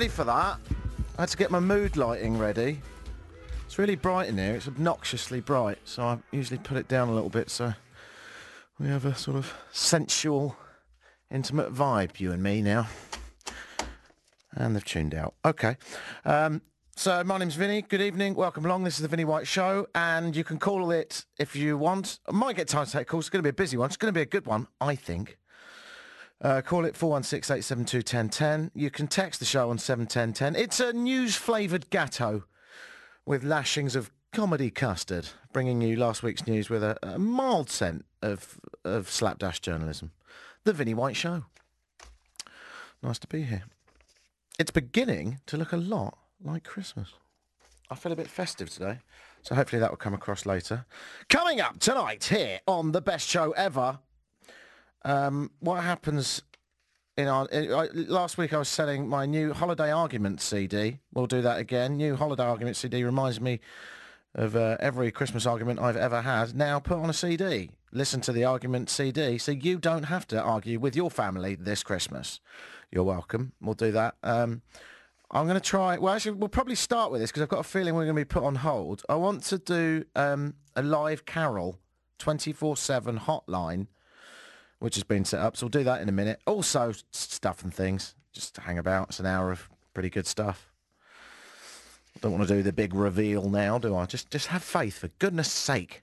ready for that. I had to get my mood lighting ready. It's really bright in here. It's obnoxiously bright, so I usually put it down a little bit so we have a sort of sensual, intimate vibe, you and me now. And they've tuned out. Okay. Um, so my name's Vinny. Good evening. Welcome along. This is the Vinny White Show, and you can call it if you want. I might get time to take calls. It's going to be a busy one. It's going to be a good one, I think. Uh, call it 416-872-1010. You can text the show on 71010. It's a news-flavoured gatto with lashings of comedy custard, bringing you last week's news with a, a mild scent of, of slapdash journalism. The Vinnie White Show. Nice to be here. It's beginning to look a lot like Christmas. I feel a bit festive today, so hopefully that will come across later. Coming up tonight here on the best show ever, um, what happens in our in, I, last week I was selling my new holiday argument CD. We'll do that again. New holiday argument CD reminds me of uh, every Christmas argument I've ever had. Now put on a CD. Listen to the argument CD, so you don't have to argue with your family this Christmas. You're welcome. We'll do that. Um, I'm going to try. Well, actually, we'll probably start with this because I've got a feeling we're going to be put on hold. I want to do um, a live carol, 24/7 hotline which has been set up. So we'll do that in a minute. Also, stuff and things. Just hang about. It's an hour of pretty good stuff. Don't want to do the big reveal now, do I? Just, just have faith, for goodness sake.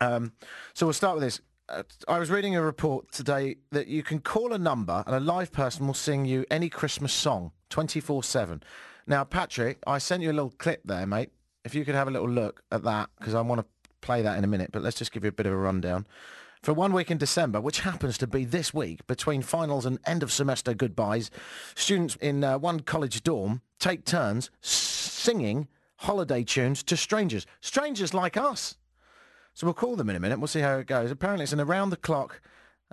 Um, so we'll start with this. Uh, I was reading a report today that you can call a number and a live person will sing you any Christmas song 24-7. Now, Patrick, I sent you a little clip there, mate. If you could have a little look at that, because I want to play that in a minute, but let's just give you a bit of a rundown. For one week in December, which happens to be this week, between finals and end of semester goodbyes, students in uh, one college dorm take turns singing holiday tunes to strangers. Strangers like us. So we'll call them in a minute. We'll see how it goes. Apparently, it's an around-the-clock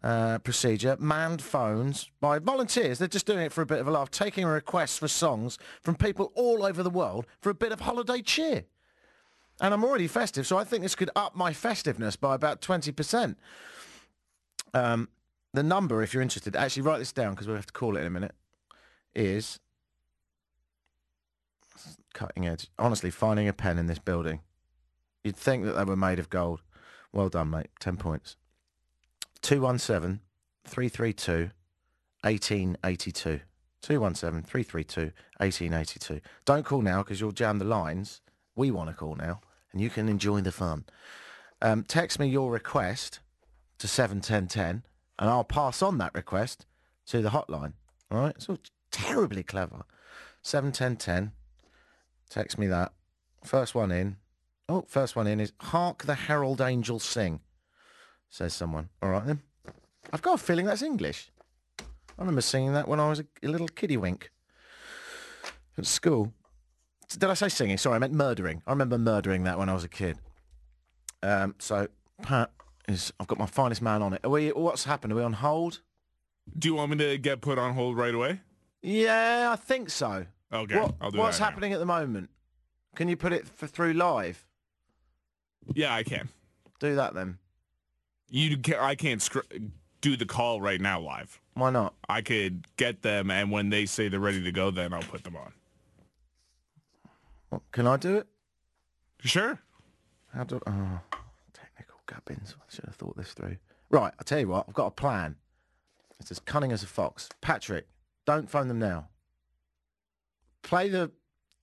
uh, procedure, manned phones by volunteers. They're just doing it for a bit of a laugh, taking requests for songs from people all over the world for a bit of holiday cheer. And I'm already festive, so I think this could up my festiveness by about 20%. Um, the number, if you're interested, actually write this down because we'll have to call it in a minute, is cutting edge. Honestly, finding a pen in this building. You'd think that they were made of gold. Well done, mate. 10 points. 217 332 1882. 217 332 1882. Don't call now because you'll jam the lines. We want to call now and you can enjoy the fun. Um, text me your request to 71010 and I'll pass on that request to the hotline. All right? So terribly clever. 71010. Text me that. First one in. Oh, first one in is Hark the Herald Angels Sing, says someone. All right then. I've got a feeling that's English. I remember singing that when I was a, a little kiddie wink at school. Did I say singing? Sorry, I meant murdering. I remember murdering that when I was a kid. Um, so Pat is. I've got my finest man on it. Are we? What's happened? Are we on hold? Do you want me to get put on hold right away? Yeah, I think so. Okay, What- I'll do what's that now. happening at the moment? Can you put it for through live? Yeah, I can. Do that then. You can I can't scr- do the call right now live. Why not? I could get them, and when they say they're ready to go, then I'll put them on. What, can I do it? Sure. How do? Oh, technical gubbins. I should have thought this through. Right, I tell you what. I've got a plan. It's as cunning as a fox. Patrick, don't phone them now. Play the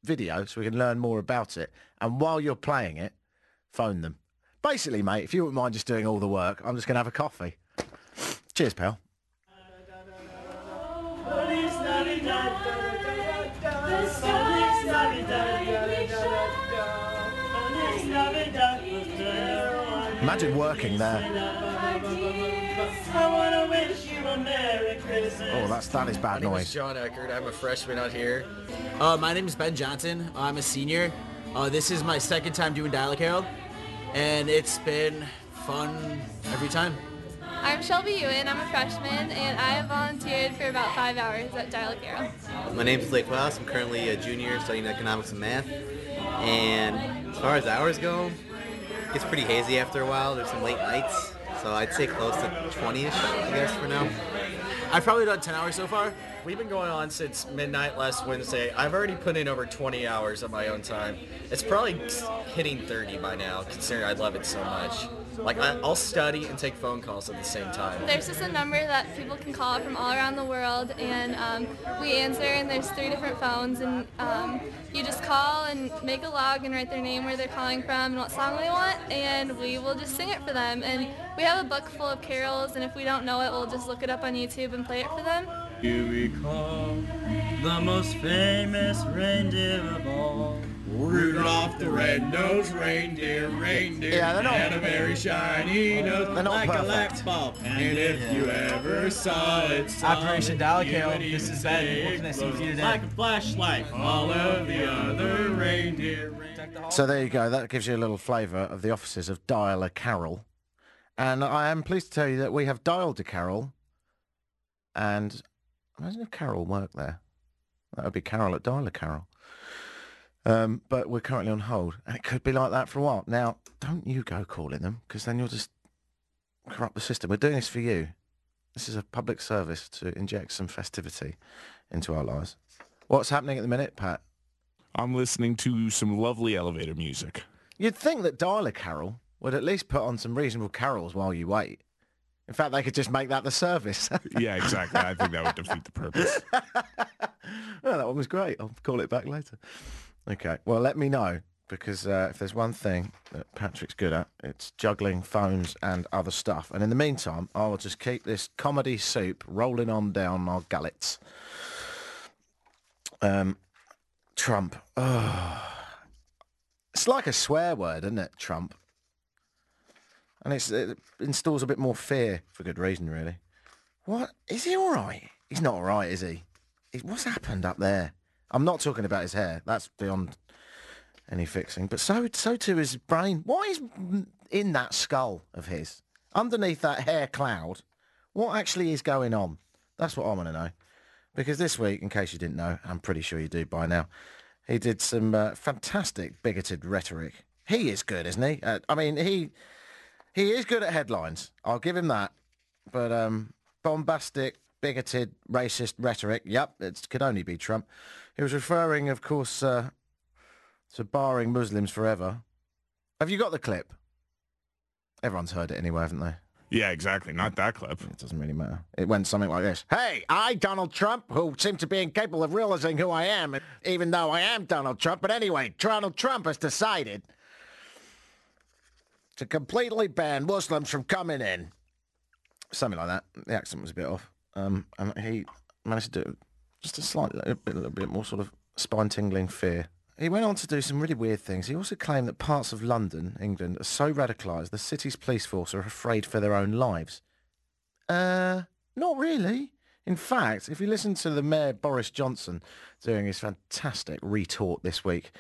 video so we can learn more about it. And while you're playing it, phone them. Basically, mate, if you wouldn't mind just doing all the work, I'm just going to have a coffee. Cheers, pal. Imagine working there. Oh, that's that is bad My name is. John Eckert. I'm a freshman out here. Uh, my name is Ben Johnson. I'm a senior. Uh, this is my second time doing Dial a Carol, and it's been fun every time. I'm Shelby Ewan. I'm a freshman, and I have volunteered for about five hours at Dial a Carol. My name is Blake Klaus. I'm currently a junior studying economics and math. And as far as hours go, it gets pretty hazy after a while. There's some late nights. So I'd say close to 20-ish, I guess, for now. I've probably done 10 hours so far. We've been going on since midnight last Wednesday. I've already put in over 20 hours of my own time. It's probably hitting 30 by now, considering I love it so much. Like, I, I'll study and take phone calls at the same time. There's just a number that people can call from all around the world, and um, we answer, and there's three different phones, and um, you just call and make a log and write their name, where they're calling from, and what song they want, and we will just sing it for them. And we have a book full of carols, and if we don't know it, we'll just look it up on YouTube and play it for them. You recall the most famous reindeer of all. Rudolph the red-nosed reindeer, reindeer, Yeah, they're not- had a very shiny nose, like perfect. a wax ball. And if you ever saw it, saw Operation it, Dial you Carol, would this is Ben. say What can I it sing for you glows today? Like a flashlight, all of the other reindeer. So there you go. That gives you a little flavour of the offices of Dial a Carol. And I am pleased to tell you that we have dialed a Carol. And imagine if Carol worked there. That would be Carol at Dial a Carol. Um, but we're currently on hold, and it could be like that for a while. Now, don't you go calling them, because then you'll just corrupt the system. We're doing this for you. This is a public service to inject some festivity into our lives. What's happening at the minute, Pat? I'm listening to some lovely elevator music. You'd think that Dial a Carol would at least put on some reasonable carols while you wait. In fact, they could just make that the service. Yeah, exactly. I think that would defeat the purpose. oh, that one was great. I'll call it back later. Okay. Well, let me know because uh, if there's one thing that Patrick's good at, it's juggling phones and other stuff. And in the meantime, I'll just keep this comedy soup rolling on down our gullets. Um, Trump. Oh. It's like a swear word, isn't it? Trump. And it installs a bit more fear for good reason, really. What? Is he all right? He's not all right, is he? He- What's happened up there? I'm not talking about his hair. That's beyond any fixing. But so so too is his brain. What is in that skull of his? Underneath that hair cloud, what actually is going on? That's what I want to know. Because this week, in case you didn't know, I'm pretty sure you do by now, he did some uh, fantastic bigoted rhetoric. He is good, isn't he? Uh, I mean, he he is good at headlines. I'll give him that. But um, bombastic, bigoted, racist rhetoric. Yep, it could only be Trump. He was referring, of course, uh, to barring Muslims forever. Have you got the clip? Everyone's heard it anyway, haven't they? Yeah, exactly. Not that clip. It doesn't really matter. It went something like this. Hey, I, Donald Trump, who seem to be incapable of realizing who I am, even though I am Donald Trump. But anyway, Donald Trump has decided to completely ban Muslims from coming in. Something like that. The accent was a bit off. Um, and he managed to do just a slightly, a bit, a little bit more sort of spine-tingling fear. He went on to do some really weird things. He also claimed that parts of London, England, are so radicalised the city's police force are afraid for their own lives. Uh, not really. In fact, if you listen to the Mayor Boris Johnson doing his fantastic retort this week,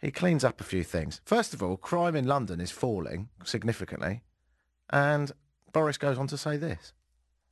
he cleans up a few things. First of all, crime in London is falling significantly, and Boris goes on to say this.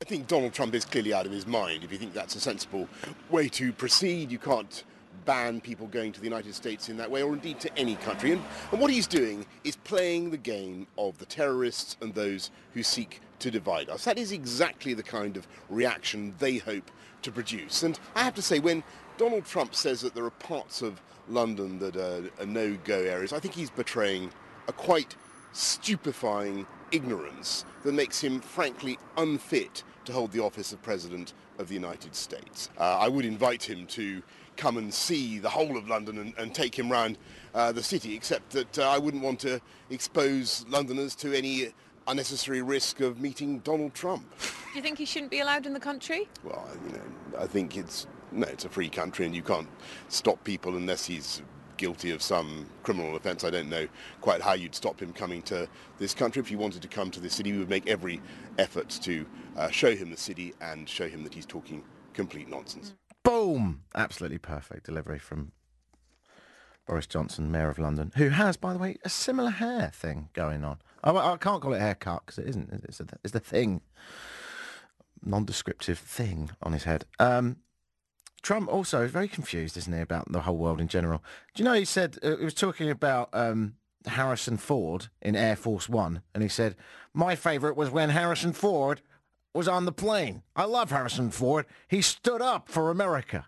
I think Donald Trump is clearly out of his mind. If you think that's a sensible way to proceed, you can't ban people going to the United States in that way, or indeed to any country. And, and what he's doing is playing the game of the terrorists and those who seek to divide us. That is exactly the kind of reaction they hope to produce. And I have to say, when Donald Trump says that there are parts of London that are, are no-go areas, I think he's betraying a quite stupefying ignorance that makes him frankly unfit to hold the office of President of the United States. Uh, I would invite him to come and see the whole of London and, and take him round uh, the city, except that uh, I wouldn't want to expose Londoners to any unnecessary risk of meeting Donald Trump. Do you think he shouldn't be allowed in the country? Well, you know, I think it's no, it's a free country, and you can't stop people unless he's guilty of some criminal offence. I don't know quite how you'd stop him coming to this country. If he wanted to come to the city, we would make every effort to uh, show him the city and show him that he's talking complete nonsense. Boom! Absolutely perfect delivery from Boris Johnson, Mayor of London, who has, by the way, a similar hair thing going on. I, I can't call it haircut because it isn't. It's, a, it's the thing, non-descriptive thing on his head. Um, Trump also is very confused, isn't he, about the whole world in general. Do you know he said uh, he was talking about um, Harrison Ford in Air Force One, and he said my favourite was when Harrison Ford was on the plane. I love Harrison Ford. He stood up for America.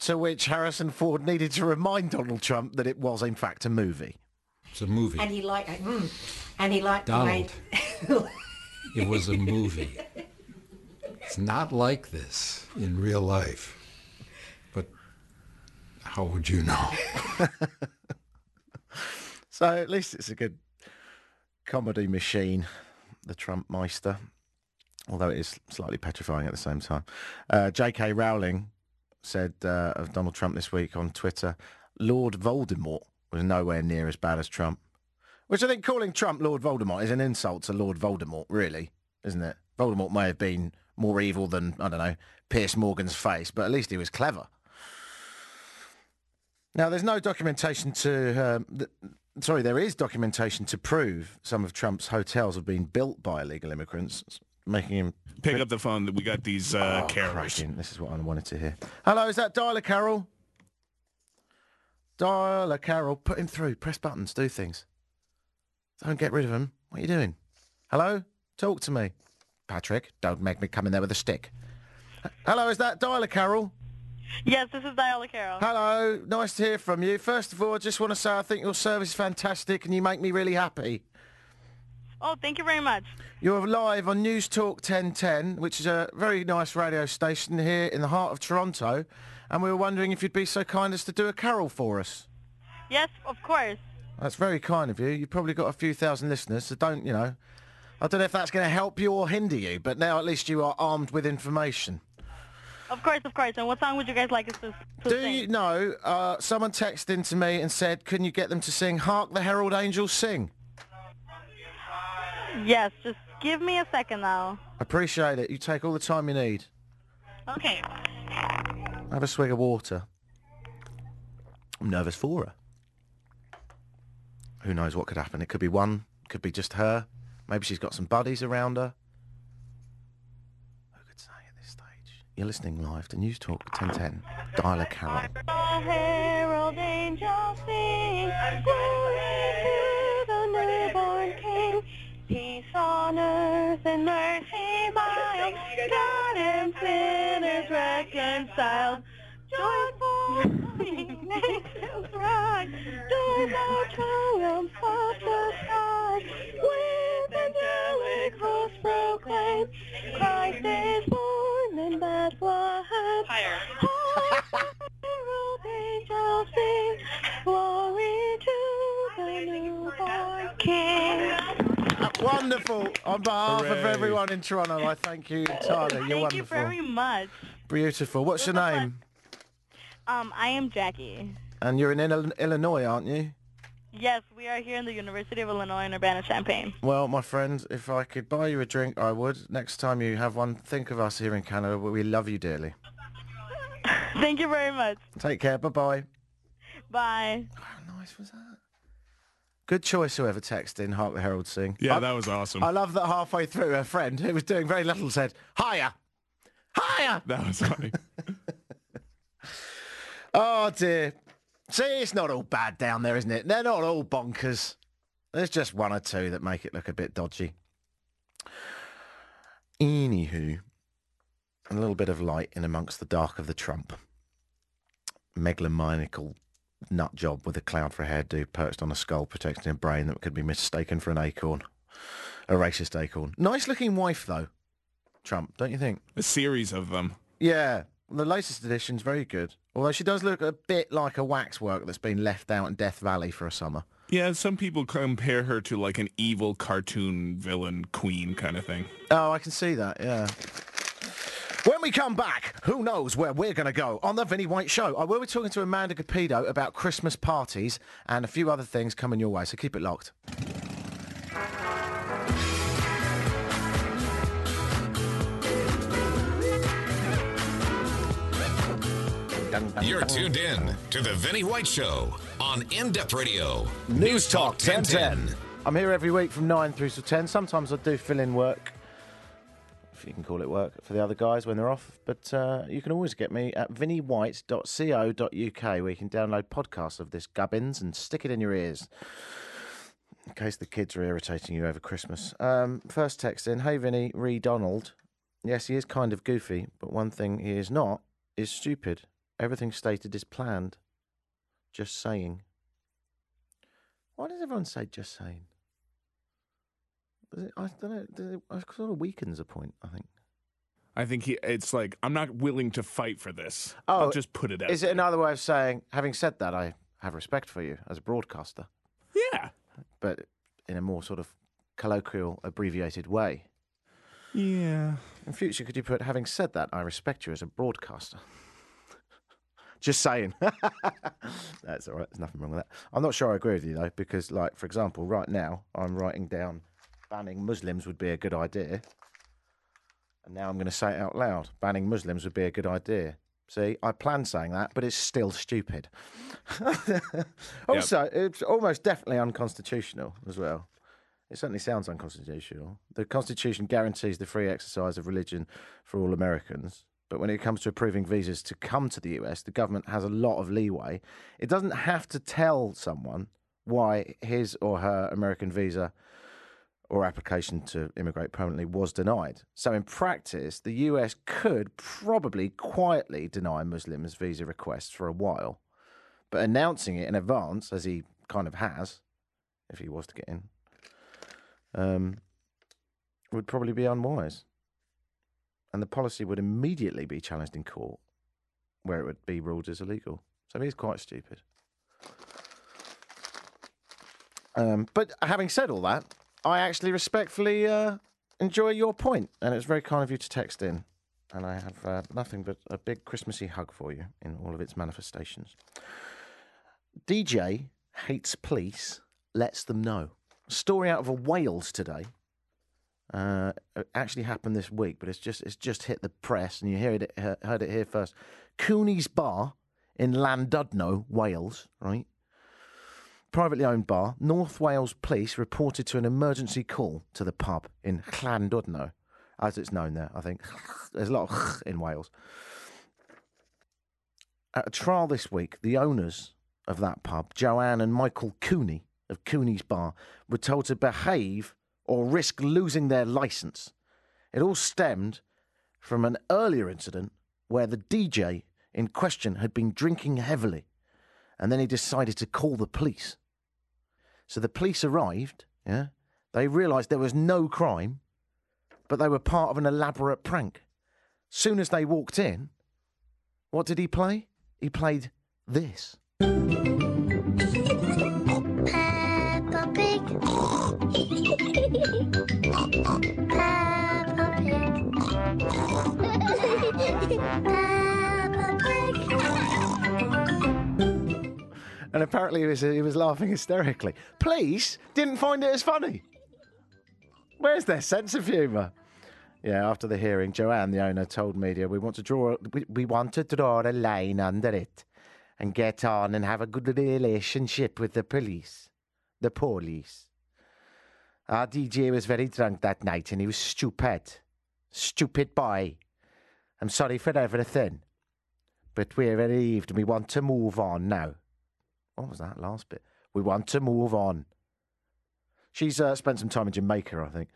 To which Harrison Ford needed to remind Donald Trump that it was in fact a movie. It's a movie. And he liked, mm, and he liked Donald. the way. It was a movie. It's not like this in real life. How would you know? So at least it's a good comedy machine, the Trump Meister, although it is slightly petrifying at the same time. Uh, J.K. Rowling said uh, of Donald Trump this week on Twitter, Lord Voldemort was nowhere near as bad as Trump. Which I think calling Trump Lord Voldemort is an insult to Lord Voldemort, really, isn't it? Voldemort may have been more evil than, I don't know, Piers Morgan's face, but at least he was clever. Now, there's no documentation to. Um, th- sorry, there is documentation to prove some of Trump's hotels have been built by illegal immigrants, making him. Pick up the phone. That we got these uh, Oh, cracking. This is what I wanted to hear. Hello, is that Dial a Carol? Dial a Carol, put him through. Press buttons, do things. Don't get rid of him. What are you doing? Hello? Talk to me. Patrick, don't make me come in there with a stick. Hello, is that Dial a Carol? Yes, this is Dial a Carol. Hello, nice to hear from you. First of all, I just want to say I think your service is fantastic and you make me really happy. Oh, thank you very much. You're live on News Talk 1010, which is a very nice radio station here in the heart of Toronto, and we were wondering if you'd be so kind as to do a carol for us. Yes, of course. That's very kind of you. You've probably got a few thousand listeners, so don't, you know. I don't know if that's going to help you or hinder you, but now at least you are armed with information. Of course, of course. And what song would you guys like us to, to Do sing? you know, uh, someone texted in to me and said, can you get them to sing Hark the Herald Angels Sing? Yes, just give me a second now. Appreciate it. You take all the time you need. Okay. Have a swig of water. I'm nervous for her. Who knows what could happen? It could be one, could be just her. Maybe she's got some buddies around her. Who could say at this stage? You're listening live to News Talk 1010. Dial a Carol. The herald angels sing, glory to the newborn King. Peace on earth and mercy mild, God and sinners reconciled. Joyful nations rise, of the skies. With angelic hosts proclaim, Christ is born King. Wonderful. On behalf of everyone in Toronto, I thank you entirely. You're Thank you wonderful. very much. Beautiful. What's your name? Um, I am Jackie. And you're in Illinois, aren't you? Yes, we are here in the University of Illinois in Urbana-Champaign. Well, my friend, if I could buy you a drink, I would. Next time you have one, think of us here in Canada. We love you dearly. Thank you very much. Take care. Bye-bye. Bye. How nice was that? Good choice, whoever texted in Hark the Herald Sing. Yeah, I- that was awesome. I love that halfway through, her friend, who was doing very little, said, Higher! Higher! That was funny. Oh, dear. See, it's not all bad down there, isn't it? They're not all bonkers. There's just one or two that make it look a bit dodgy. Anywho, a little bit of light in amongst the dark of the Trump. Megalomaniacal nut job with a cloud for a hairdo perched on a skull protecting a brain that could be mistaken for an acorn. A racist acorn. Nice looking wife, though. Trump, don't you think? A series of them. Yeah, the latest edition's very good. Although she does look a bit like a waxwork that's been left out in Death Valley for a summer. Yeah, some people compare her to like an evil cartoon villain queen kind of thing. Oh, I can see that, yeah. When we come back, who knows where we're going to go on the Vinnie White Show. I will be talking to Amanda Capido about Christmas parties and a few other things coming your way, so keep it locked. You're tuned in to the Vinnie White Show on In Depth Radio. News Talk 1010. I'm here every week from 9 through to 10. Sometimes I do fill in work if you can call it work, for the other guys when they're off. But uh, you can always get me at vinnywhite.co.uk where you can download podcasts of this gubbins and stick it in your ears in case the kids are irritating you over Christmas. Um, first text in Hey Vinny, re Donald. Yes, he is kind of goofy, but one thing he is not is stupid. Everything stated is planned. Just saying. Why does everyone say just saying? Does it- I don't know. does It, it sort of weakens a point, I think. I think he. It's like I'm not willing to fight for this. Oh, I'll just put it out. Is it another way of saying, having said that, I have respect for you as a broadcaster? Yeah. But in a more sort of colloquial, abbreviated way. Yeah. In future, could you put, having said that, I respect you as a broadcaster? Just saying. That's all right. There's nothing wrong with that. I'm not sure I agree with you, though, because, like, for example, right now, I'm writing down banning Muslims would be a good idea. And now I'm going to say it out loud. Banning Muslims would be a good idea. See, I planned saying that, but it's still stupid. also, it's almost definitely unconstitutional as well. It certainly sounds unconstitutional. The Constitution guarantees the free exercise of religion for all Americans. But when it comes to approving visas to come to the US, the government has a lot of leeway. It doesn't have to tell someone why his or her American visa or application to immigrate permanently was denied. So, in practice, the US could probably quietly deny Muslims visa requests for a while. But announcing it in advance, as he kind of has, if he was to get in, um, would probably be unwise. And the policy would immediately be challenged in court, where it would be ruled as illegal. So he's quite stupid. Um, but having said all that, I actually respectfully uh, enjoy your point, and it's very kind of you to text in. And I have uh, nothing but a big Christmassy hug for you in all of its manifestations. DJ hates police, lets them know. Story out of Wales today. Uh, it actually happened this week, but it's just it's just hit the press, and you heard it heard it here first. Cooney's Bar in Llandudno, Wales, right? Privately owned bar. North Wales Police reported to an emergency call to the pub in Llandudno, as it's known there. I think there's a lot of in Wales. At a trial this week, the owners of that pub, Joanne and Michael Cooney of Cooney's Bar, were told to behave or risk losing their license. It all stemmed from an earlier incident where the DJ in question had been drinking heavily and then he decided to call the police. So the police arrived, yeah. They realised there was no crime, but they were part of an elaborate prank. Soon as they walked in, what did he play? He played this. Peppa Pig. apparently he was, he was laughing hysterically. Police didn't find it as funny. Where's their sense of humour? Yeah, after the hearing, Joanne, the owner, told media, "We want to draw, we, we want to draw a line under it, and get on and have a good relationship with the police, the police." Our DJ was very drunk that night, and he was stupid, stupid boy. I'm sorry for everything, but we're relieved. and We want to move on now. What was that last bit? We want to move on. She's uh, spent some time in Jamaica, I think.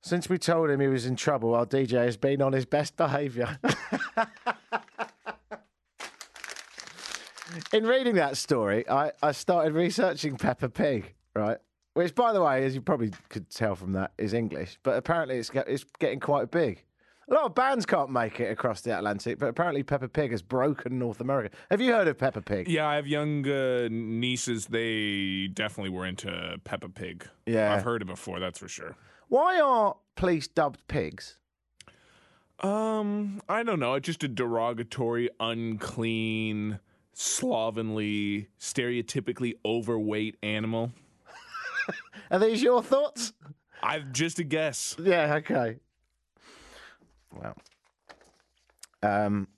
Since we told him he was in trouble, our DJ has been on his best behaviour. in reading that story, I, I started researching Peppa Pig, right? Which, by the way, as you probably could tell from that, is English, but apparently it's, it's getting quite big. A lot of bands can't make it across the Atlantic, but apparently Peppa Pig has broken North America. Have you heard of Peppa Pig? Yeah, I have young uh, nieces. They definitely were into Peppa Pig. Yeah. I've heard it before. That's for sure. Why are police dubbed pigs? Um, I don't know. It's just a derogatory, unclean, slovenly, stereotypically overweight animal. Are these your thoughts? I've just a guess. Yeah, okay. Well, um,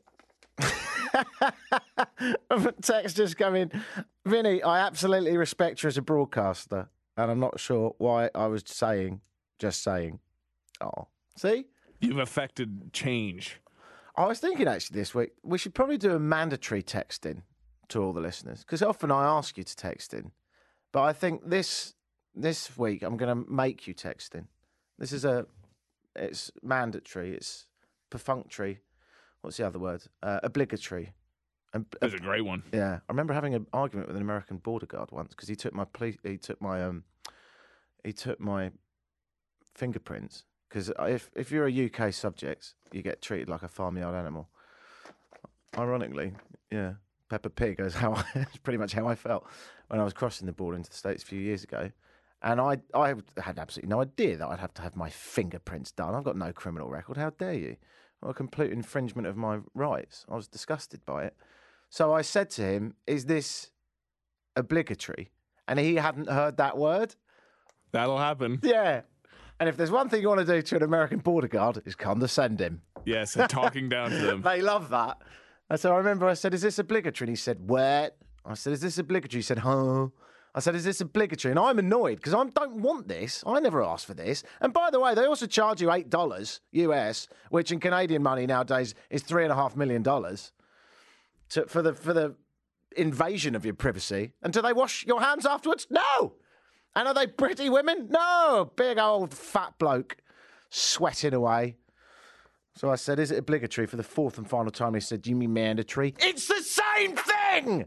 text just coming. Vinny, I absolutely respect you as a broadcaster, and I'm not sure why I was saying, just saying. Oh, see, You've affected change. I was thinking actually this week we should probably do a mandatory texting to all the listeners because often I ask you to text in, but I think this this week I'm going to make you text in. This is a it's mandatory. It's perfunctory. What's the other word? Uh, obligatory. And- That's a great one. Yeah, I remember having an argument with an American border guard once because he took my police. He took my um, he took my fingerprints because if if you're a UK subject, you get treated like a farmyard animal. Ironically, yeah, Peppa Pig is how I, pretty much how I felt when I was crossing the border into the states a few years ago, and I I had absolutely no idea that I'd have to have my fingerprints done. I've got no criminal record. How dare you? Well, a complete infringement of my rights. I was disgusted by it. So I said to him, "Is this obligatory?" And he hadn't heard that word. That'll happen. Yeah. And if there's one thing you want to do to an American border guard, is condescend him. Yes, and talking down to them. they love that. And so I remember I said, Is this obligatory? And he said, What? I said, Is this obligatory? He said, Huh? I said, Is this obligatory? And I'm annoyed because I don't want this. I never asked for this. And by the way, they also charge you $8 US, which in Canadian money nowadays is $3.5 million to, for, the, for the invasion of your privacy. And do they wash your hands afterwards? No. And are they pretty women? No. Big old fat bloke sweating away. So I said, Is it obligatory for the fourth and final time? He said, Do you mean mandatory? It's the same thing!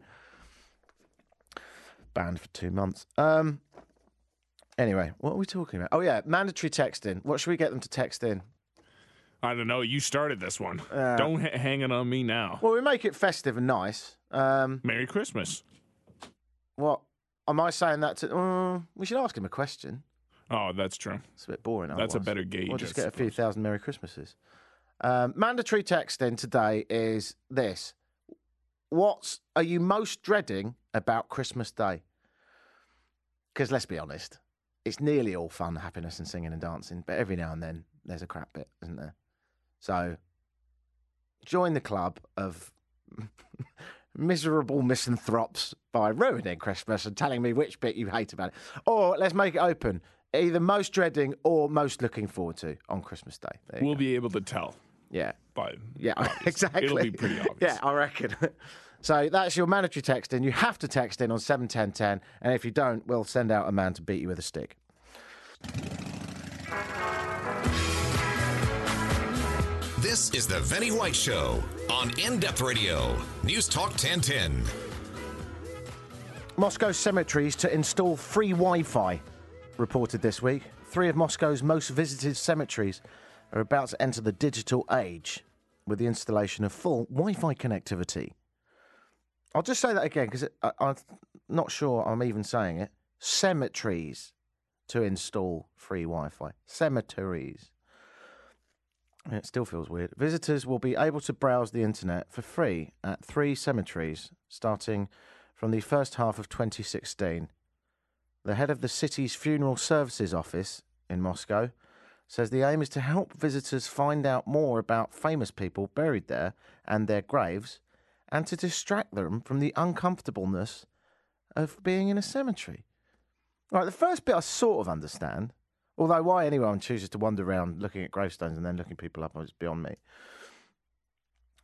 Banned for two months. Um. Anyway, what are we talking about? Oh, yeah, mandatory texting. What should we get them to text in? I don't know. You started this one. Uh, don't ha- hang it on me now. Well, we make it festive and nice. Um, Merry Christmas. what? Am I saying that to. Uh, we should ask him a question. Oh, that's true. It's a bit boring. That's a better gauge. We'll just get a few thousand Merry Christmases. Um, mandatory texting today is this: What are you most dreading about Christmas Day? Because let's be honest, it's nearly all fun, happiness, and singing and dancing, but every now and then there's a crap bit, isn't there? So join the club of miserable misanthropes by ruining Christmas and telling me which bit you hate about it. Or let's make it open. Either most dreading or most looking forward to on Christmas Day. We'll go. be able to tell. Yeah. But Yeah, exactly. It'll be pretty obvious. Yeah, I reckon. so that's your mandatory text in. You have to text in on 71010, and if you don't, we'll send out a man to beat you with a stick. This is the Vinny White Show on In Depth Radio, News Talk 1010. Moscow cemeteries to install free Wi Fi, reported this week. Three of Moscow's most visited cemeteries are about to enter the digital age with the installation of full Wi Fi connectivity. I'll just say that again because I'm not sure I'm even saying it. Cemeteries to install free Wi Fi. Cemeteries. It still feels weird. Visitors will be able to browse the internet for free at three cemeteries starting from the first half of 2016. The head of the city's funeral services office in Moscow says the aim is to help visitors find out more about famous people buried there and their graves and to distract them from the uncomfortableness of being in a cemetery. Right, the first bit I sort of understand, although why anyone chooses to wander around looking at gravestones and then looking people up is beyond me.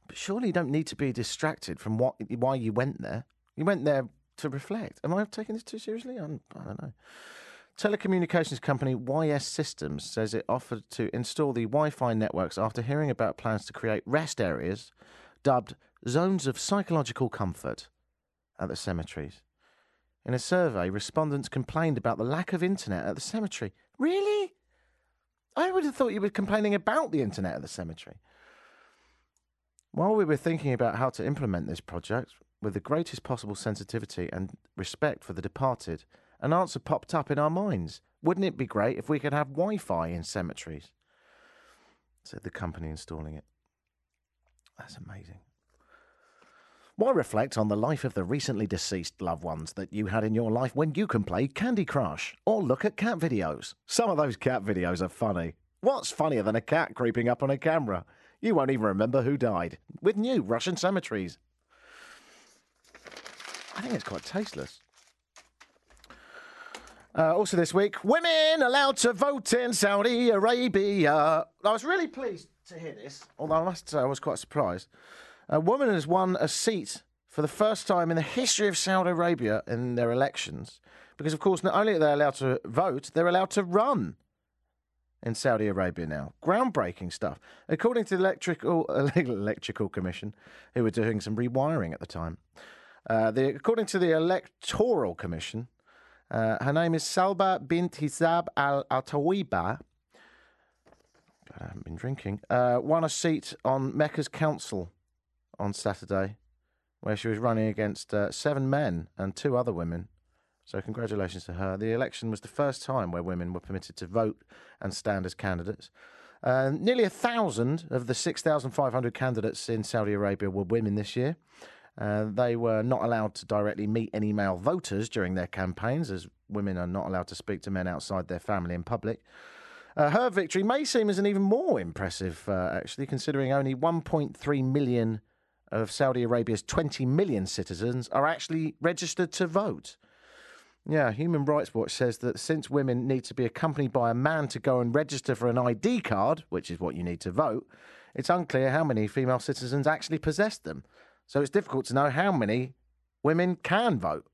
But surely you don't need to be distracted from what why you went there. You went there to reflect. Am I taking this too seriously? I'm, I don't know. Telecommunications company YS Systems says it offered to install the Wi Fi networks after hearing about plans to create rest areas dubbed zones of psychological comfort at the cemeteries. In a survey, respondents complained about the lack of internet at the cemetery. Really? I would have thought you were complaining about the internet at the cemetery. While we were thinking about how to implement this project with the greatest possible sensitivity and respect for the departed, an answer popped up in our minds. Wouldn't it be great if we could have Wi Fi in cemeteries? Said the company installing it. That's amazing. Why reflect on the life of the recently deceased loved ones that you had in your life when you can play Candy Crush or look at cat videos? Some of those cat videos are funny. What's funnier than a cat creeping up on a camera? You won't even remember who died. With new Russian cemeteries. I think it's quite tasteless. Uh, also this week, women allowed to vote in Saudi Arabia. I was really pleased to hear this, although I must say I was quite surprised. A woman has won a seat for the first time in the history of Saudi Arabia in their elections, because of course not only are they allowed to vote, they're allowed to run in Saudi Arabia now. Groundbreaking stuff. According to the electrical electrical commission, who were doing some rewiring at the time. Uh, the, according to the electoral commission, uh, her name is Salba bint Hizab al Atawiba. I haven't been drinking. Uh, won a seat on Mecca's council on Saturday, where she was running against uh, seven men and two other women. So congratulations to her. The election was the first time where women were permitted to vote and stand as candidates. Uh, nearly a thousand of the 6,500 candidates in Saudi Arabia were women this year. Uh, they were not allowed to directly meet any male voters during their campaigns, as women are not allowed to speak to men outside their family in public. Uh, her victory may seem as an even more impressive, uh, actually, considering only 1.3 million of Saudi Arabia's 20 million citizens are actually registered to vote. Yeah, Human Rights Watch says that since women need to be accompanied by a man to go and register for an ID card, which is what you need to vote, it's unclear how many female citizens actually possess them. So it's difficult to know how many women can vote.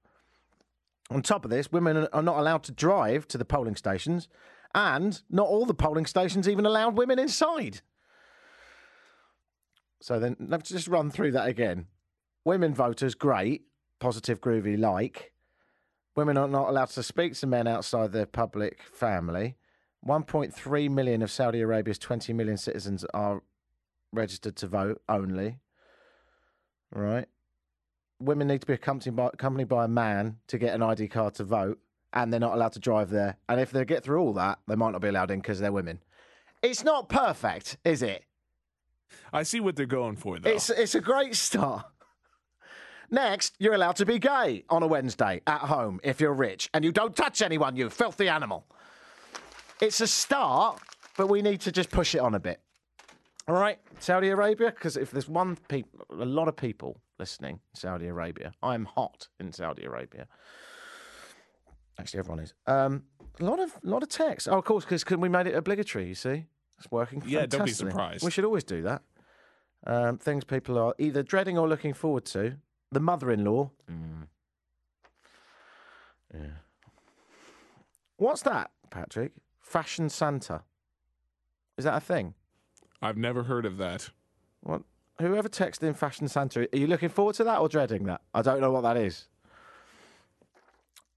On top of this, women are not allowed to drive to the polling stations, and not all the polling stations even allowed women inside. So then, let's just run through that again. Women voters, great, positive, groovy, like. Women are not allowed to speak to men outside their public family. 1.3 million of Saudi Arabia's 20 million citizens are registered to vote only. Right? Women need to be accompanied by, accompanied by a man to get an ID card to vote, and they're not allowed to drive there. And if they get through all that, they might not be allowed in because they're women. It's not perfect, is it? I see what they're going for, though. It's it's a great start. Next, you're allowed to be gay on a Wednesday at home if you're rich and you don't touch anyone, you filthy animal. It's a start, but we need to just push it on a bit. All right, Saudi Arabia, because if there's one people, a lot of people listening, in Saudi Arabia. I'm hot in Saudi Arabia. Actually, everyone is. Um, a lot of lot of text. Oh, of course, because we made it obligatory. You see, it's working. Yeah, don't be surprised. We should always do that. Um, things people are either dreading or looking forward to. The mother-in-law. Mm. Yeah. What's that, Patrick? Fashion Santa. Is that a thing? I've never heard of that. What? Whoever texted in Fashion Santa, are you looking forward to that or dreading that? I don't know what that is.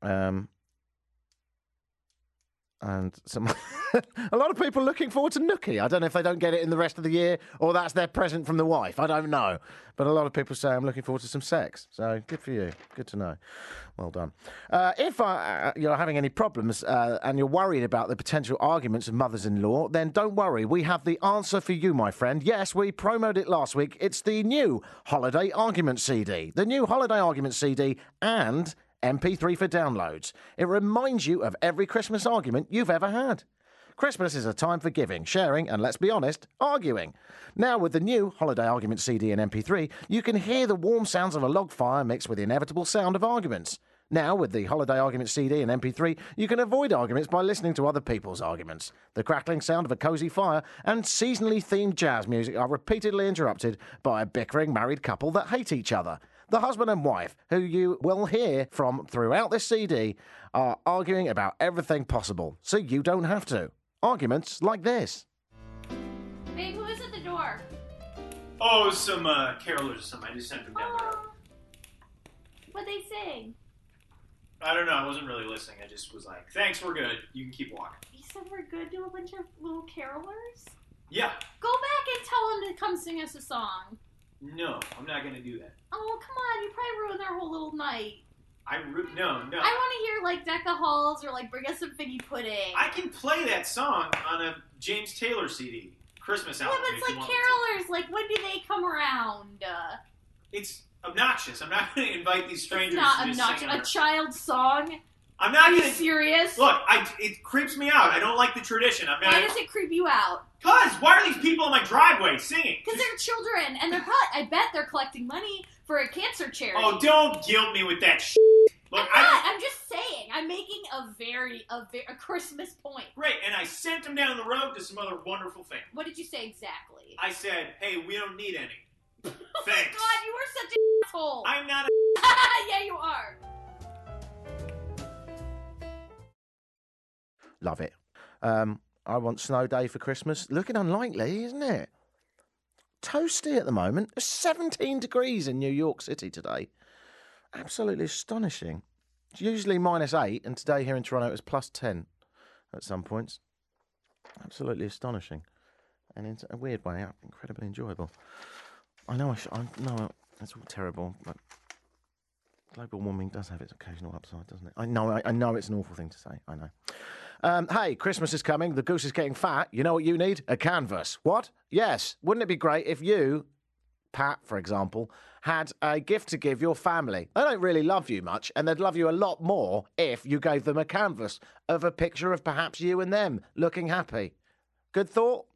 Um, and some a lot of people looking forward to Nookie. I don't know if they don't get it in the rest of the year or that's their present from the wife. I don't know, but a lot of people say I'm looking forward to some sex. So good for you. Good to know. Well done. Uh, if uh, you're having any problems uh, and you're worried about the potential arguments of mothers-in-law, then don't worry. We have the answer for you, my friend. Yes, we promoted it last week. It's the new holiday argument CD. The new holiday argument CD and MP3 for downloads. It reminds you of every Christmas argument you've ever had. Christmas is a time for giving, sharing, and let's be honest, arguing. Now, with the new Holiday Argument CD and MP3, you can hear the warm sounds of a log fire mixed with the inevitable sound of arguments. Now, with the Holiday Argument CD and MP3, you can avoid arguments by listening to other people's arguments. The crackling sound of a cosy fire and seasonally themed jazz music are repeatedly interrupted by a bickering married couple that hate each other. The husband and wife, who you will hear from throughout this CD, are arguing about everything possible, so you don't have to. Arguments like this. Babe, who is at the door? Oh, some uh, carolers or something. I just sent them down the road. What they saying? I don't know. I wasn't really listening. I just was like, "Thanks, we're good. You can keep walking." You said we're good to a bunch of little carolers? Yeah. Go back and tell them to come sing us a song. No, I'm not gonna do that. Oh, come on. You probably ruined their whole little night. I ru- no no. I want to hear like Decca Halls or like Bring Us Some Figgy Pudding. I can play that song on a James Taylor CD, Christmas album. yeah, but it's like carolers. Like, when do they come around? Uh. It's obnoxious. I'm not gonna invite these it's strangers not to just obnoxious. A on child song? I'm not Are you gonna- serious? Look, I it creeps me out. I don't like the tradition. I'm Why does it creep you out? Cause why are these people in my driveway singing? Because they're children, and they're probably, I bet they're collecting money for a cancer charity. Oh, don't guilt me with that. Shit. Look, I'm not. I'm just saying. I'm making a very a, very, a Christmas point. Great, and I sent them down the road to some other wonderful things. What did you say exactly? I said, hey, we don't need any. Oh my God, you are such an asshole. I'm not a. yeah, you are. Love it. Um, I want snow day for Christmas. Looking unlikely, isn't it? Toasty at the moment. 17 degrees in New York City today. Absolutely astonishing. It's usually minus eight, and today here in Toronto it was plus 10 at some points. Absolutely astonishing. And in a weird way, incredibly enjoyable. I know I, sh- I know it's all terrible, but global warming does have its occasional upside, doesn't it? I know, I, I know it's an awful thing to say. I know. Um, hey, Christmas is coming. The goose is getting fat. You know what you need? A canvas. What? Yes. Wouldn't it be great if you, Pat, for example, had a gift to give your family? They don't really love you much, and they'd love you a lot more if you gave them a canvas of a picture of perhaps you and them looking happy. Good thought?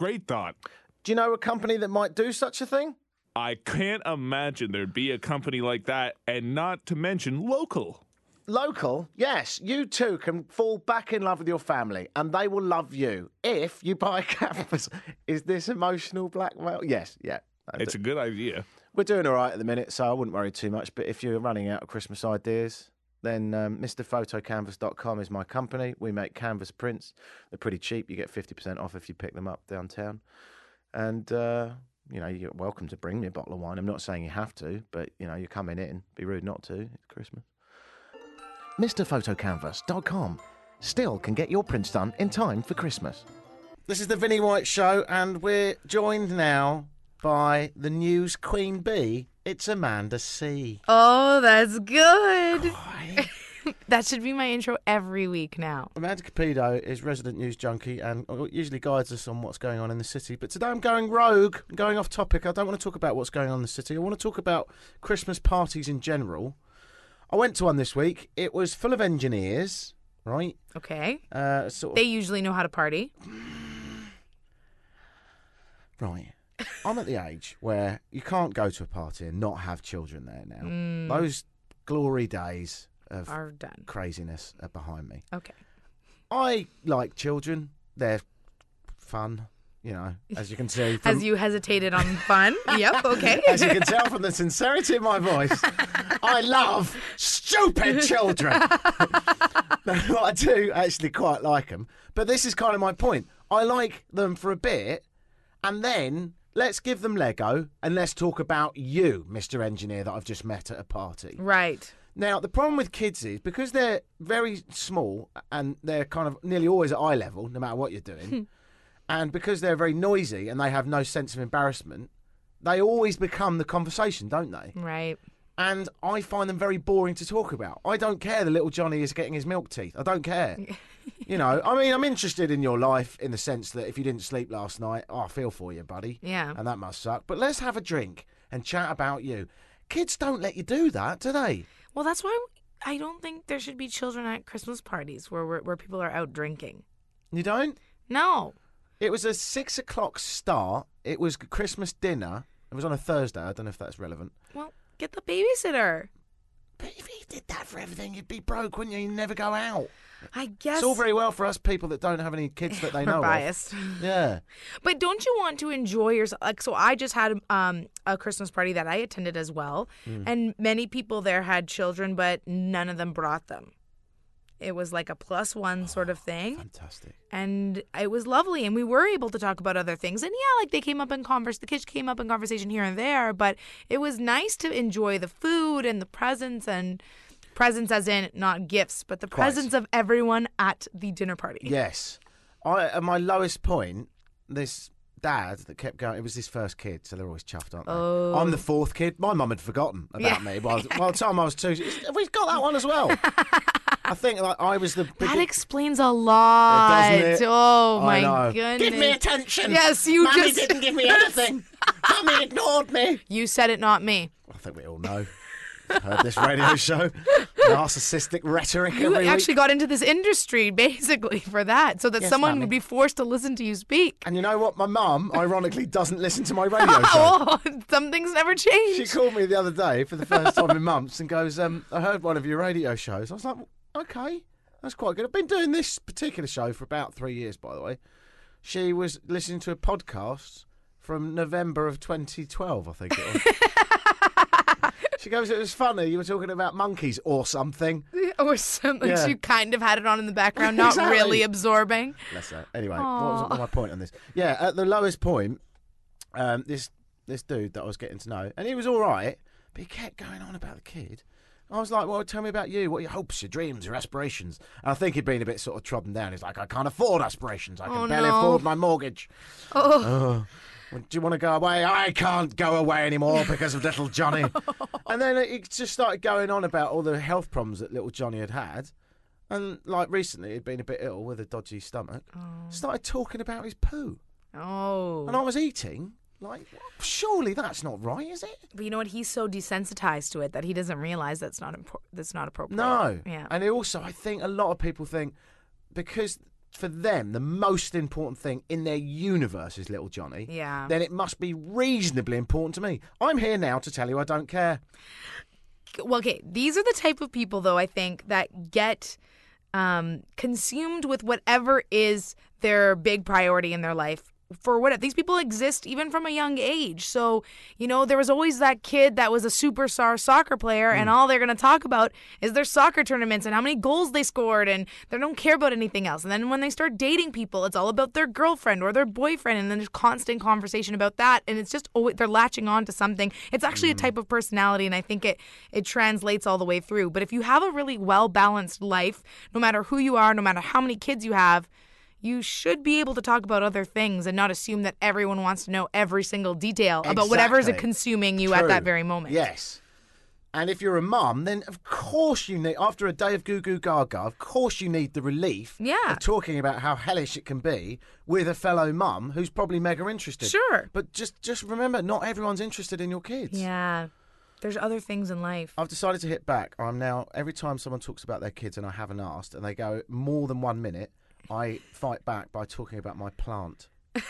Great thought. Do you know a company that might do such a thing? I can't imagine there'd be a company like that, and not to mention local. Local, yes, you too can fall back in love with your family and they will love you if you buy canvas. Is this emotional blackmail? Yes, yeah. It's a good idea. We're doing all right at the minute, so I wouldn't worry too much. But if you're running out of Christmas ideas, then um, MrPhotoCanvas.com is my company. We make canvas prints. They're pretty cheap. You get 50% off if you pick them up downtown. And, uh, you know, you're welcome to bring me a bottle of wine. I'm not saying you have to, but, you know, you're coming in. Be rude not to. It's Christmas. MrPhotoCanvas.com still can get your prints done in time for Christmas. This is the Vinney White Show, and we're joined now by the news queen bee. It's Amanda C. Oh, that's good. that should be my intro every week now. Amanda Capido is resident news junkie and uh, usually guides us on what's going on in the city. But today I'm going rogue, I'm going off topic. I don't want to talk about what's going on in the city. I want to talk about Christmas parties in general. I went to one this week. It was full of engineers, right? Okay. Uh, sort of, They usually know how to party. Right. I'm at the age where you can't go to a party and not have children there now. Mm. Those glory days of Are done. craziness are behind me. Okay. I like children. They're fun, you know, as you can see. As you hesitated on fun. yep, okay. As you can tell from the sincerity in my voice, I love stupid children. no, I do actually quite like them. But this is kind of my point. I like them for a bit, and then let's give them Lego and let's talk about you, Mr. Engineer, that I've just met at a party. Right. Now, the problem with kids is because they're very small and they're kind of nearly always at eye level, no matter what you're doing, and because they're very noisy and they have no sense of embarrassment, they always become the conversation, don't they? Right. And I find them very boring to talk about. I don't care that little Johnny is getting his milk teeth. I don't care. you know, I mean, I'm interested in your life in the sense that if you didn't sleep last night, oh, I feel for you, buddy. Yeah. And that must suck. But let's have a drink and chat about you. Kids don't let you do that, do they? Well, that's why I don't think there should be children at Christmas parties where where, where people are out drinking. You don't? No. It was a six o'clock start. It was Christmas dinner. It was on a Thursday. I don't know if that's relevant. Well, get the babysitter. But if he did that for everything, you'd be broke, wouldn't you? You'd never go out. I guess. It's all very well for us people that don't have any kids that they know biased. of. Yeah. But don't you want to enjoy yourself? Like, so I just had um, a Christmas party that I attended as well, Hmm. and many people there had children, but none of them brought them. It was like a plus one sort of oh, thing. Fantastic. And it was lovely, and we were able to talk about other things. And yeah, like they came up in converse, the kids came up in conversation here and there, but it was nice to enjoy the food and the presents and presents as in not gifts, but the Quite. presence of everyone at the dinner party. Yes. I at my lowest point, this dad that kept going. It was his first kid, so they're always chuffed, aren't they? Oh. I'm the fourth kid. My mum had forgotten about Yeah. me. By, by the time I was two, she- have we got that one as well? I think like I was the. Big That explains a lot. Doesn't it? Oh I my know. goodness! Give me attention. Yes, you Mummy just didn't give me anything. Mummy ignored me. You said it, not me. I think we all know. Heard this radio show. Narcissistic rhetoric You every actually week. got into this industry basically for that, so that Yes, someone Mummy. would be forced to listen to you speak. And you know what? My mum, ironically, doesn't listen to my radio show. oh, some things never change. She called me the other day for the first time in months and goes, um, I heard one of your radio shows. I was like, okay, that's quite good. I've been doing this particular show for about three years, by the way. She was listening to a podcast from November of 2012, I think it was. She goes, it was funny. You were talking about monkeys or something. or something. Yeah. You kind of had it on in the background, not Exactly. really absorbing. Bless her. Anyway, what was my point on this? Yeah, at the lowest point, um, this this dude that I was getting to know, and he was all right, but he kept going on about the kid. I was like, well, tell me about you. What are your hopes, your dreams, your aspirations? And I think he'd been a bit sort of trodden down. He's like, I can't afford aspirations. I can Oh, barely no. afford my mortgage. Oh. Oh. Do you want to go away? I can't go away anymore because of little Johnny. and then it just started going on about all the health problems that little Johnny had had. And like recently, he'd been a bit ill with a dodgy stomach. Oh. Started talking about his poo. Oh. And I was eating. Like, surely that's not right, is it? But you know what? He's so desensitized to it that he doesn't realize that's not impor- that's not appropriate. No. Yeah. And also, I think a lot of people think because for them, the most important thing in their universe is little Johnny. Yeah. Then it must be reasonably important to me. I'm here now to tell you I don't care. well, okay, these are the type of people, though, I think, that get um, consumed with whatever is their big priority in their life. For what these people exist even from a young age. So, you know, there was always that kid that was a superstar soccer player, and hmm. all they're going to talk about is their soccer tournaments and how many goals they scored, and they don't care about anything else. And then when they start dating people, it's all about their girlfriend or their boyfriend, and then there's constant conversation about that. And it's just, oh, they're latching on to something. It's actually a hmm. type of personality, and I think it, it translates all the way through. But if you have a really well balanced life, no matter who you are, no matter how many kids you have, you should be able to talk about other things and not assume that everyone wants to know every single detail about whatever is consuming you at that very moment. Yes. And if you're a mum, then of course you need, after a day of goo goo gaga, of course you need the relief Yeah. of talking about how hellish it can be with a fellow mum who's probably mega interested. Sure. But just, just remember, not everyone's interested in your kids. Yeah. There's other things in life. I've decided to hit back. I'm now, every time someone talks about their kids and I haven't asked, and they go more than one minute, I fight back by talking about my plant.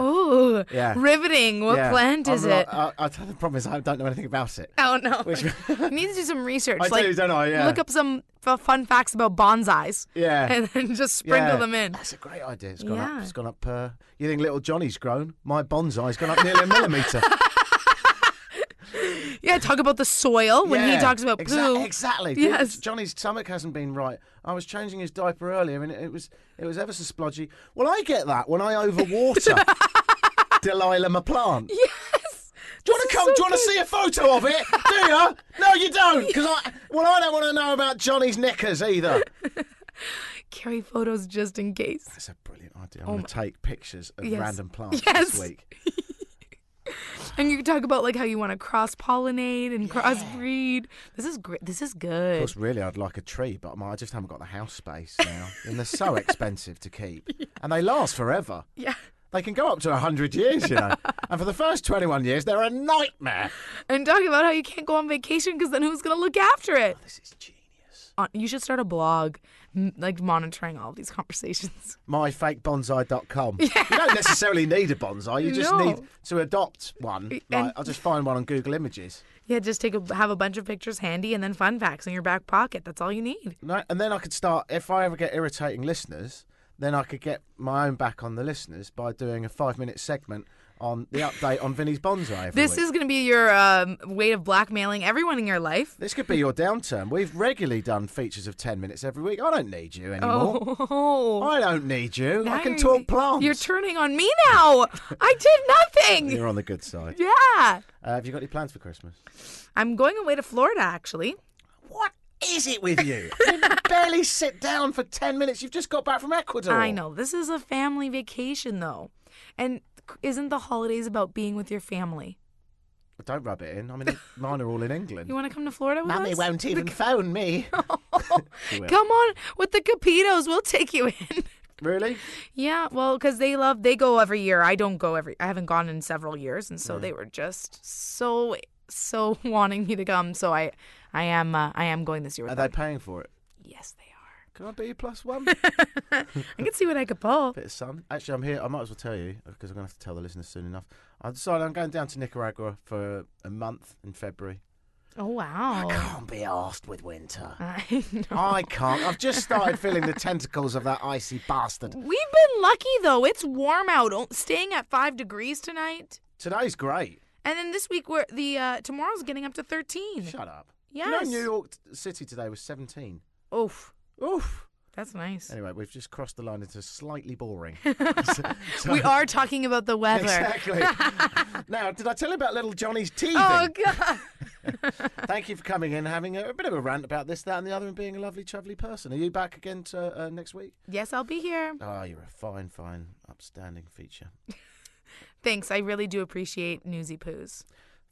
Oh, Yeah. riveting. What Yeah. plant is it? I, I, the problem is I don't know anything about it. Oh no! Which- you need to do some research. I like, do, don't I? Yeah. Look up some f- fun facts about bonsais. Yeah. And then just sprinkle Yeah. them in. That's a great idea. It's gone Yeah. up. It's gone up. Uh, you think little Johnny's grown? My bonsai's gone up nearly a millimetre. Yeah, talk about the soil when he Yeah, talks about exa- poo. Exactly. Yes. Johnny's stomach hasn't been right. I was changing his diaper earlier, and it, it was it was ever so splodgy. Well, I get that when I overwater Delilah my plant. Yes. Do you want to come? do you want to see a photo of it? Do you? No, you don't. Because I well, I don't want to know about Johnny's knickers either. Carry photos just in case. That's a brilliant idea. I'm Oh going to take pictures of Yes. random plants Yes. this week. And you can talk about like how you want to cross pollinate and crossbreed. This is great. This is good. Of good. course, really, I'd like a tree, but um, I just haven't got the house space now, and they're so expensive to keep, and they last forever. Yeah. They can go up to hundred years, you know, and for the first twenty-one years, they're a nightmare. And talking about how you can't go on vacation because then who's going to look after it? Oh, this is genius. You should start a blog, like monitoring all these conversations. myfakebonsai.com. You don't necessarily need a bonsai; you just No. need to adopt one. Like, And- I'll just find one on Google Images. Yeah, just take a have a bunch of pictures handy and then fun facts in your back pocket. That's all you need. No, and then I could start. If I ever get irritating listeners, then I could get my own back on the listeners by doing a five-minute segment on the update on Vinney's bonsai. This week. is going to be your um, way of blackmailing everyone in your life. This could be your downturn. We've regularly done features of 10 minutes every week. I don't need you anymore. Oh, I don't need you. I can talk plants. You're turning on me now. I did nothing. You're on the good side. Yeah. Uh, have you got any plans for Christmas? I'm going away to Florida actually. What is it with you? you barely sit down for 10 minutes. You've just got back from Ecuador. I know. This is a family vacation though. And isn't the holidays about being with your family? Don't rub it in. I mean, mine are all in England. You want to come to Florida with Mummy us? won't even phone me. She will. Come on with the Capitos. We'll take you in. Really? Yeah, well, because they love they go every year. I don't go every. I haven't gone in several years, and so they were just so so wanting me to come. So I I am uh, I am going this year with Are they them. paying for it? Yes, they are. Can I be plus one? I can see what I could pull. Bit of sun. Actually, I'm here. I might as well tell you because I'm going to have to tell the listeners soon enough. I decided I'm going down to Nicaragua for a month in February. Oh wow. I can't be asked with winter. I know. I can't. I've just started feeling the tentacles of that icy bastard. We've been lucky though. It's warm out. Staying at five degrees tonight, Today's great. and then this week we're the uh, tomorrow's getting up to thirteen. Shut up. Yes. You know, New York City today was 17. Oof. Oof. That's nice. Anyway, we've just crossed the line into slightly boring. we are talking about the weather. Exactly. now, did I tell you about little Johnny's teething? Oh god. Thank you for coming in, having a, a bit of a rant about this, that, and the other, and being a lovely, travelly person. Are you back again to, uh, next week? Yes, I'll be here. Oh, you're a fine, fine, upstanding feature. Thanks. I really do appreciate newsy poos.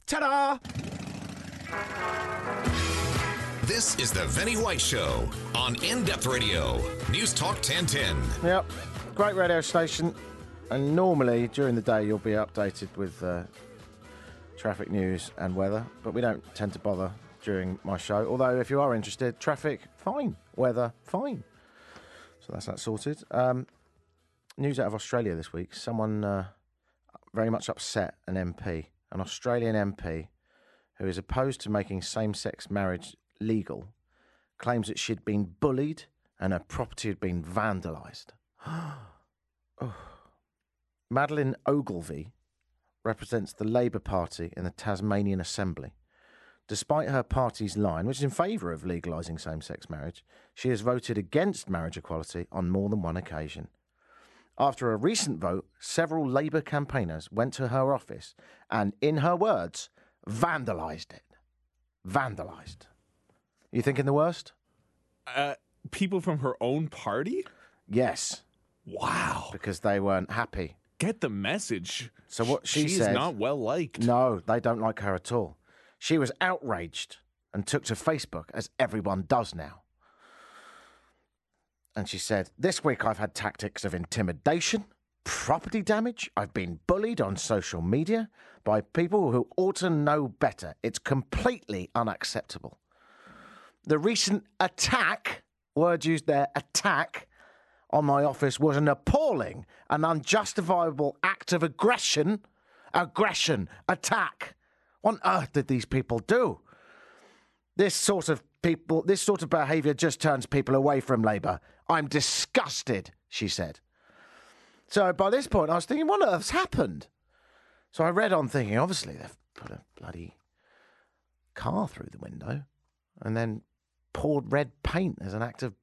Ta-da! This is the Vinney White Show on In Depth Radio, News Talk 1010. Yep, great radio station. And normally during the day you'll be updated with uh, traffic news and weather, but we don't tend to bother during my show. Although if you are interested, traffic fine, weather fine. So that's that sorted. Um, news out of Australia this week. Someone uh, very much upset an MP, an Australian MP, who is opposed to making same-sex marriage legal, claims that she'd been bullied and her property had been vandalised. Oh. Madeleine Ogilvie represents the Labour Party in the Tasmanian Assembly. Despite her party's line, which is in favour of legalising same sex marriage, she has voted against marriage equality on more than one occasion. After a recent vote, several Labour campaigners went to her office and, in her words, vandalised it. Vandalised. You thinking the worst? Uh, people from her own party? Yes. Wow. Because they weren't happy. Get the message. So what she, She is said, not well liked. No, they don't like her at all. She was outraged and took to Facebook, as everyone does now. And she said, This week I've had tactics of intimidation, property damage. I've been bullied on social media by people who ought to know better. It's completely unacceptable. The recent attack, word used there, attack, on my office was an appalling and unjustifiable act of aggression. Aggression, attack. What on earth did these people do? This sort of people, this sort of behaviour just turns people away from Labour. I'm disgusted, she said. So by this point, I was thinking, what on earth's happened? So I read on, thinking, obviously they've put a bloody car through the window, and then poured red paint as an act of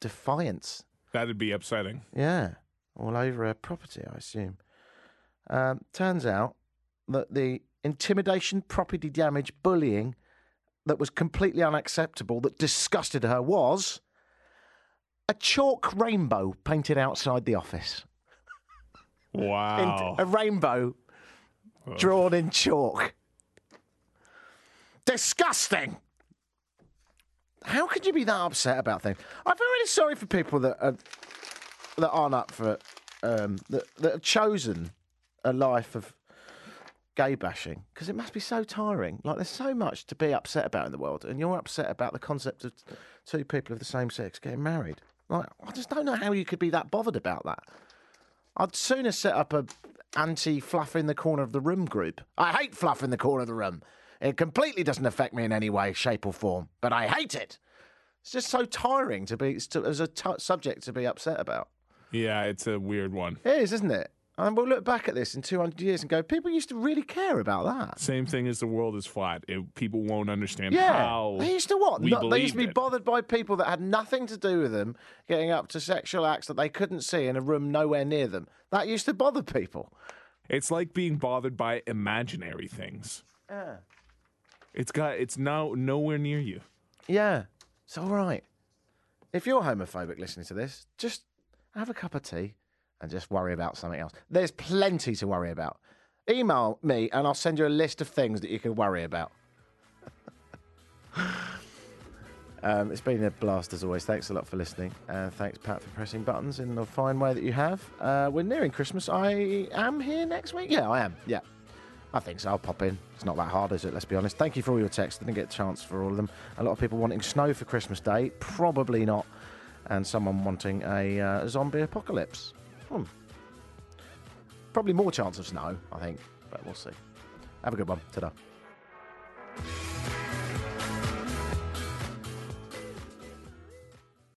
defiance. That'd be upsetting. Yeah, all over her property, I assume. Um, turns out that the intimidation, property damage, bullying that was completely unacceptable, that disgusted her, was a chalk rainbow painted outside the office. Wow. In- a rainbow drawn in chalk. Disgusting! How could you be that upset about things? I feel really sorry for people that are, that aren't up for um, that that have chosen a life of gay bashing because it must be so tiring. Like there's so much to be upset about in the world, and you're upset about the concept of two people of the same sex getting married. Like I just don't know how you could be that bothered about that. I'd sooner set up a anti fluff in the corner of the room group. I hate fluff in the corner of the room. It completely doesn't affect me in any way, shape, or form, but I hate it. It's just so tiring to be to, as a t- subject to be upset about. Yeah, it's a weird one. It is, isn't it? And we'll look back at this in 200 years and go, people used to really care about that. Same thing as the world is flat. It, people won't understand Yeah, how they used to what? No- they used to be it. bothered by people that had nothing to do with them getting up to sexual acts that they couldn't see in a room nowhere near them. That used to bother people. It's like being bothered by imaginary things. Yeah. It's got it's now nowhere near you. Yeah, it's all right. If you're homophobic listening to this, just have a cup of tea and just worry about something else. There's plenty to worry about. Email me and I'll send you a list of things that you can worry about. um, it's been a blast as always. Thanks a lot for listening. And thanks, Pat, for pressing buttons in the fine way that you have. Uh, we're nearing Christmas. I am here next week. Yeah, I am. Yeah. I think so. I'll pop in. It's not that hard, is it? Let's be honest. Thank you for all your texts. Didn't get a chance for all of them. A lot of people wanting snow for Christmas Day. Probably not. And someone wanting a uh, zombie apocalypse. Hmm. Probably more chance of snow, I think. But we'll see. Have a good one. Ta-da.